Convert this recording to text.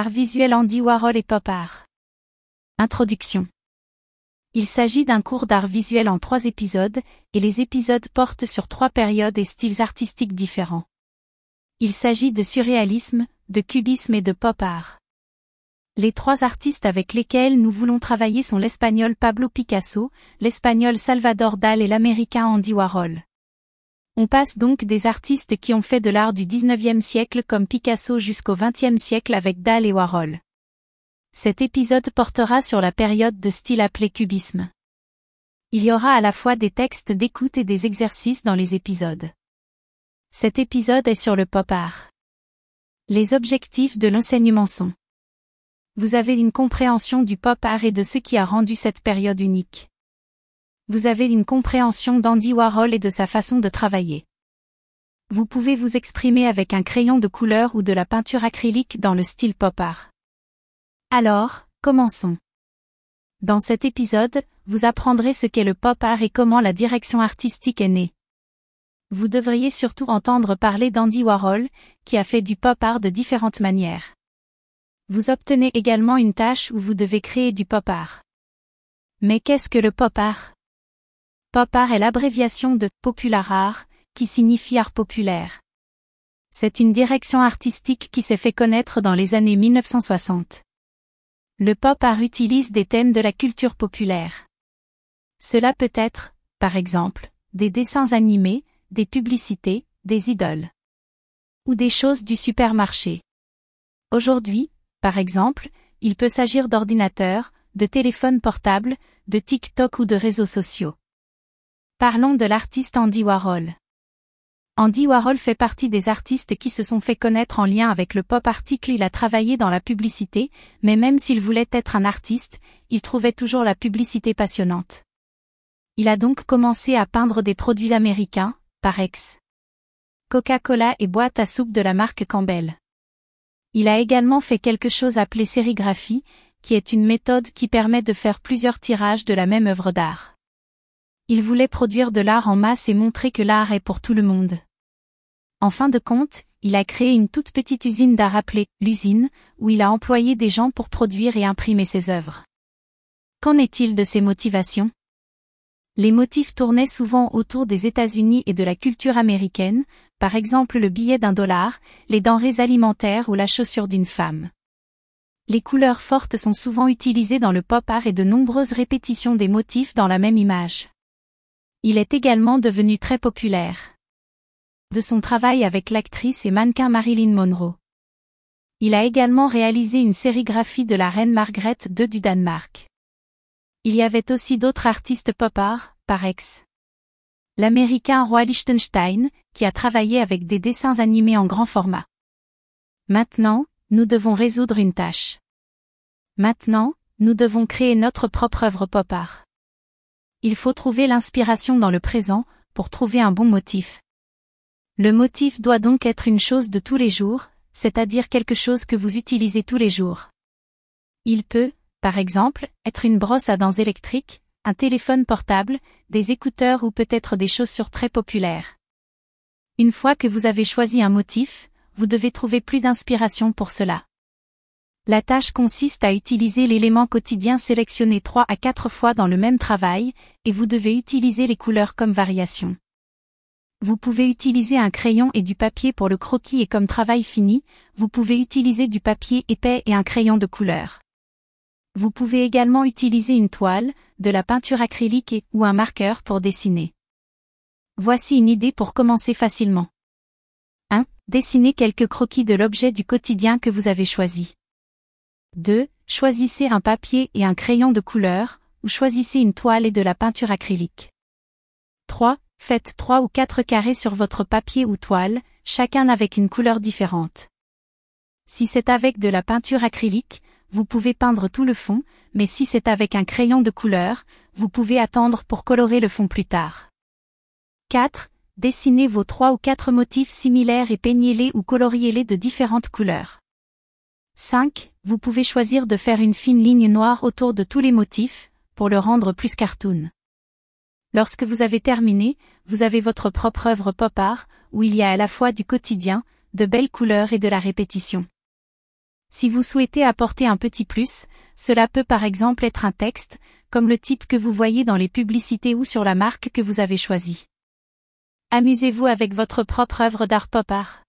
Art visuel Andy Warhol et pop art. Introduction. Il s'agit d'un cours d'art visuel en trois épisodes, et les épisodes portent sur trois périodes et styles artistiques différents. Il s'agit de surréalisme, de cubisme et de pop art. Les trois artistes avec lesquels nous voulons travailler sont l'espagnol Pablo Picasso, l'espagnol Salvador Dal et l'américain Andy Warhol. On passe donc des artistes qui ont fait de l'art du 19e siècle comme Picasso jusqu'au 20e siècle avec Dahl et Warhol. Cet épisode portera sur la période de style appelé cubisme. Il y aura à la fois des textes d'écoute et des exercices dans les épisodes. Cet épisode est sur le pop art. Les objectifs de l'enseignement sont. Vous avez une compréhension du pop art et de ce qui a rendu cette période unique vous avez une compréhension d'Andy Warhol et de sa façon de travailler. Vous pouvez vous exprimer avec un crayon de couleur ou de la peinture acrylique dans le style pop art. Alors, commençons. Dans cet épisode, vous apprendrez ce qu'est le pop art et comment la direction artistique est née. Vous devriez surtout entendre parler d'Andy Warhol, qui a fait du pop art de différentes manières. Vous obtenez également une tâche où vous devez créer du pop art. Mais qu'est-ce que le pop art? Pop art est l'abréviation de popular art, qui signifie art populaire. C'est une direction artistique qui s'est fait connaître dans les années 1960. Le pop art utilise des thèmes de la culture populaire. Cela peut être, par exemple, des dessins animés, des publicités, des idoles. Ou des choses du supermarché. Aujourd'hui, par exemple, il peut s'agir d'ordinateurs, de téléphones portables, de TikTok ou de réseaux sociaux. Parlons de l'artiste Andy Warhol. Andy Warhol fait partie des artistes qui se sont fait connaître en lien avec le pop article. Il a travaillé dans la publicité, mais même s'il voulait être un artiste, il trouvait toujours la publicité passionnante. Il a donc commencé à peindre des produits américains, par ex. Coca-Cola et boîte à soupe de la marque Campbell. Il a également fait quelque chose appelé sérigraphie, qui est une méthode qui permet de faire plusieurs tirages de la même œuvre d'art. Il voulait produire de l'art en masse et montrer que l'art est pour tout le monde. En fin de compte, il a créé une toute petite usine d'art appelée l'usine, où il a employé des gens pour produire et imprimer ses œuvres. Qu'en est-il de ses motivations? Les motifs tournaient souvent autour des États-Unis et de la culture américaine, par exemple le billet d'un dollar, les denrées alimentaires ou la chaussure d'une femme. Les couleurs fortes sont souvent utilisées dans le pop art et de nombreuses répétitions des motifs dans la même image. Il est également devenu très populaire. De son travail avec l'actrice et mannequin Marilyn Monroe. Il a également réalisé une sérigraphie de la reine Margaret II du Danemark. Il y avait aussi d'autres artistes pop art, par ex. L'américain Roy Lichtenstein, qui a travaillé avec des dessins animés en grand format. Maintenant, nous devons résoudre une tâche. Maintenant, nous devons créer notre propre œuvre pop art. Il faut trouver l'inspiration dans le présent, pour trouver un bon motif. Le motif doit donc être une chose de tous les jours, c'est-à-dire quelque chose que vous utilisez tous les jours. Il peut, par exemple, être une brosse à dents électrique, un téléphone portable, des écouteurs ou peut-être des chaussures très populaires. Une fois que vous avez choisi un motif, vous devez trouver plus d'inspiration pour cela. La tâche consiste à utiliser l'élément quotidien sélectionné 3 à 4 fois dans le même travail, et vous devez utiliser les couleurs comme variation. Vous pouvez utiliser un crayon et du papier pour le croquis et comme travail fini, vous pouvez utiliser du papier épais et un crayon de couleur. Vous pouvez également utiliser une toile, de la peinture acrylique et ou un marqueur pour dessiner. Voici une idée pour commencer facilement. 1. Dessinez quelques croquis de l'objet du quotidien que vous avez choisi. 2. Choisissez un papier et un crayon de couleur, ou choisissez une toile et de la peinture acrylique. 3. Faites 3 ou 4 carrés sur votre papier ou toile, chacun avec une couleur différente. Si c'est avec de la peinture acrylique, vous pouvez peindre tout le fond, mais si c'est avec un crayon de couleur, vous pouvez attendre pour colorer le fond plus tard. 4. Dessinez vos 3 ou 4 motifs similaires et peignez-les ou coloriez-les de différentes couleurs. 5. Vous pouvez choisir de faire une fine ligne noire autour de tous les motifs, pour le rendre plus cartoon. Lorsque vous avez terminé, vous avez votre propre œuvre pop art, où il y a à la fois du quotidien, de belles couleurs et de la répétition. Si vous souhaitez apporter un petit plus, cela peut par exemple être un texte, comme le type que vous voyez dans les publicités ou sur la marque que vous avez choisie. Amusez-vous avec votre propre œuvre d'art pop art.